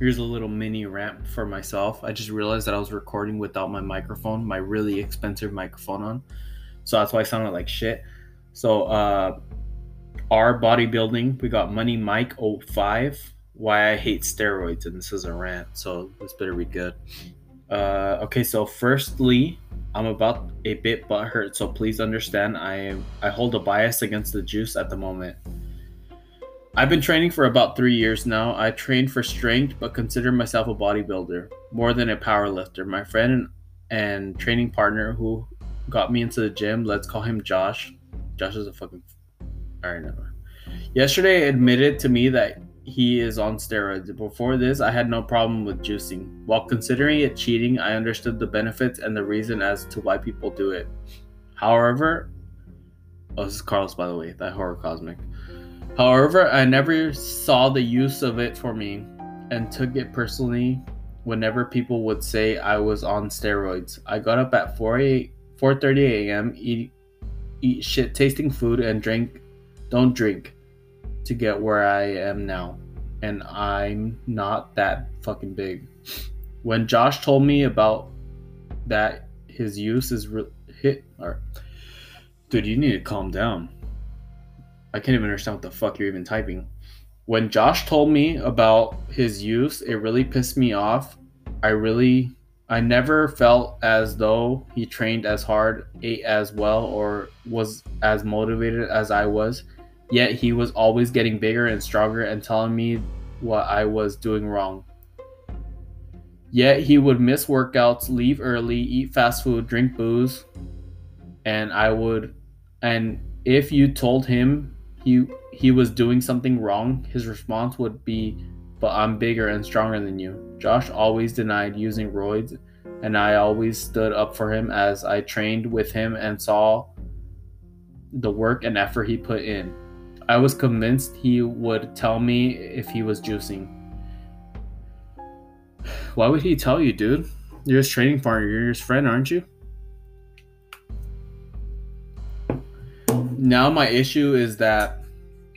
Here's a little mini rant for myself. I just realized that I was recording without my microphone, my really expensive microphone on. So that's why I sounded like shit. So uh our bodybuilding, we got Money Mike 05. Why I hate steroids, and this is a rant, so this better be good. Uh, okay, so firstly, I'm about a bit butthurt, so please understand I I hold a bias against the juice at the moment. I've been training for about three years now. I train for strength, but consider myself a bodybuilder more than a power lifter. My friend and, and training partner who got me into the gym, let's call him Josh. Josh is a fucking. Alright, never. Yesterday, admitted to me that he is on steroids. Before this, I had no problem with juicing. While considering it cheating, I understood the benefits and the reason as to why people do it. However, oh, this is Carlos, by the way, that horror cosmic. However, I never saw the use of it for me and took it personally whenever people would say I was on steroids. I got up at 4 4:30 a.m. eat eat shit tasting food and drink don't drink to get where I am now. And I'm not that fucking big. When Josh told me about that his use is re- hit or dude, you need to calm down. I can't even understand what the fuck you're even typing. When Josh told me about his use, it really pissed me off. I really, I never felt as though he trained as hard, ate as well, or was as motivated as I was. Yet he was always getting bigger and stronger and telling me what I was doing wrong. Yet he would miss workouts, leave early, eat fast food, drink booze, and I would and if you told him he he was doing something wrong, his response would be, "But I'm bigger and stronger than you." Josh always denied using roids, and I always stood up for him as I trained with him and saw the work and effort he put in. I was convinced he would tell me if he was juicing. Why would he tell you, dude? You're his training partner, you're his friend, aren't you? Now my issue is that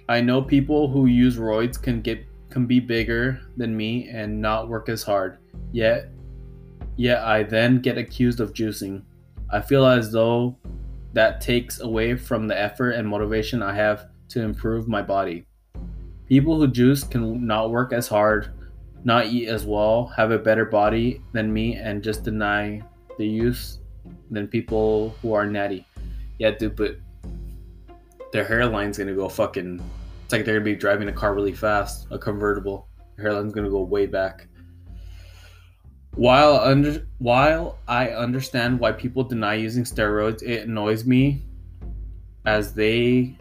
I know people who use roids can get can be bigger than me and not work as hard. Yet yet I then get accused of juicing. I feel as though that takes away from the effort and motivation I have to improve my body. People who juice can not work as hard, not eat as well, have a better body than me, and just deny the use than people who are natty. Yeah, dude, but their hairline's gonna go fucking. It's like they're gonna be driving a car really fast, a convertible. Their hairline's gonna go way back. While under while I understand why people deny using steroids, it annoys me as they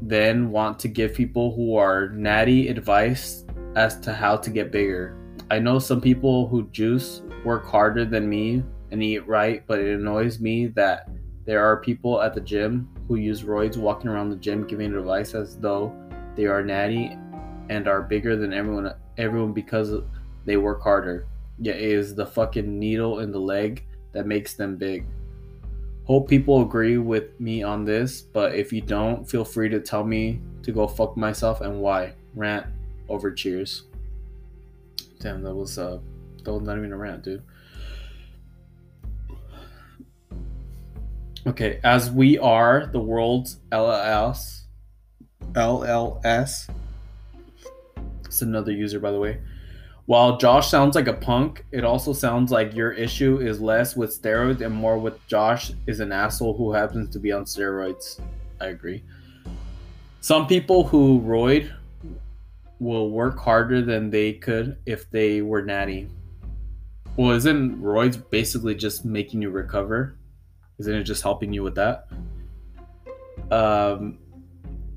then want to give people who are natty advice as to how to get bigger. I know some people who juice work harder than me and eat right, but it annoys me that there are people at the gym who use roids walking around the gym giving advice as though they are natty and are bigger than everyone everyone because they work harder. Yet it is the fucking needle in the leg that makes them big. Hope people agree with me on this, but if you don't, feel free to tell me to go fuck myself and why. Rant over cheers. Damn, that was uh that was not even a rant, dude. Okay, as we are the world's LLS, LLS. It's another user, by the way. While Josh sounds like a punk, it also sounds like your issue is less with steroids and more with Josh is an asshole who happens to be on steroids. I agree. Some people who roid will work harder than they could if they were natty. Well, isn't roids basically just making you recover? Isn't it just helping you with that? Um,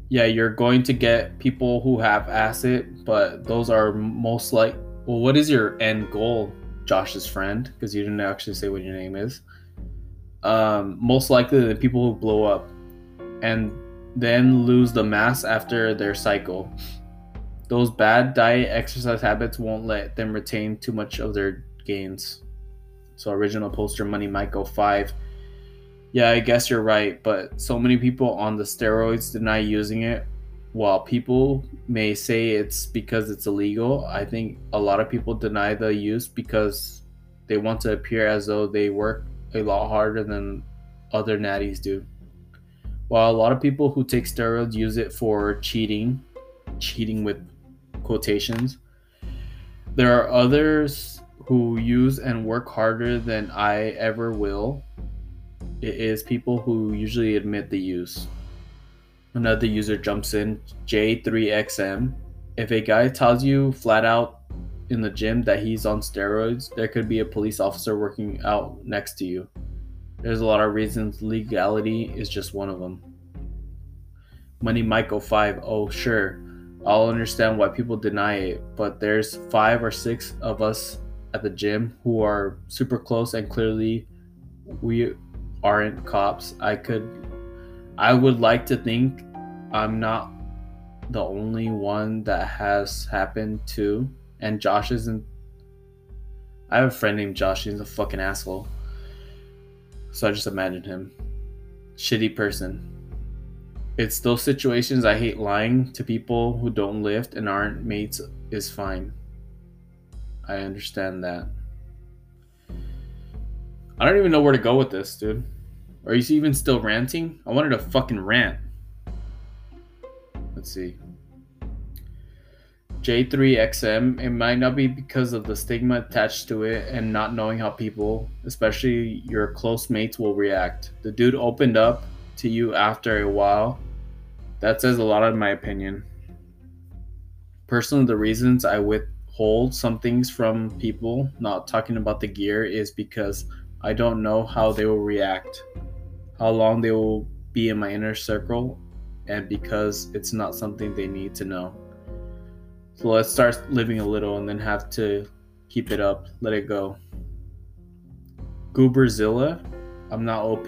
yeah, you're going to get people who have acid, but those are most like. Well, what is your end goal, Josh's friend? Because you didn't actually say what your name is. Um, most likely the people who blow up and then lose the mass after their cycle. Those bad diet exercise habits won't let them retain too much of their gains. So original poster money might go five yeah, I guess you're right, but so many people on the steroids deny using it while people may say it's because it's illegal, I think a lot of people deny the use because they want to appear as though they work a lot harder than other natties do. While a lot of people who take steroids use it for cheating, cheating with quotations, there are others who use and work harder than I ever will. It is people who usually admit the use. Another user jumps in, J3XM. If a guy tells you flat out in the gym that he's on steroids, there could be a police officer working out next to you. There's a lot of reasons. Legality is just one of them. Money Michael 5. Oh, sure. I'll understand why people deny it, but there's five or six of us at the gym who are super close and clearly we aren't cops. I could I would like to think I'm not the only one that has happened to and Josh isn't I have a friend named Josh, he's a fucking asshole. So I just imagine him. Shitty person. It's those situations I hate lying to people who don't lift and aren't mates is fine. I understand that. I don't even know where to go with this, dude. Are you even still ranting? I wanted to fucking rant. Let's see. J3XM, it might not be because of the stigma attached to it and not knowing how people, especially your close mates, will react. The dude opened up to you after a while that says a lot in my opinion. Personally, the reasons I withhold some things from people, not talking about the gear, is because I don't know how they will react, how long they will be in my inner circle, and because it's not something they need to know. So let's start living a little and then have to keep it up, let it go. Gooberzilla, I'm not OP,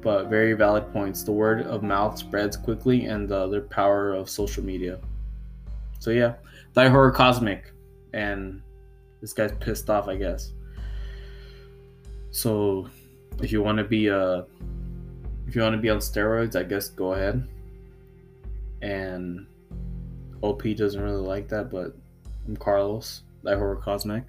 but very valid points. The word of mouth spreads quickly, and the other power of social media. So yeah, Die Horror Cosmic, and this guy's pissed off, I guess. So if you want to be uh if you want to be on steroids, I guess go ahead. And OP doesn't really like that, but I'm Carlos, Die Horror Cosmic.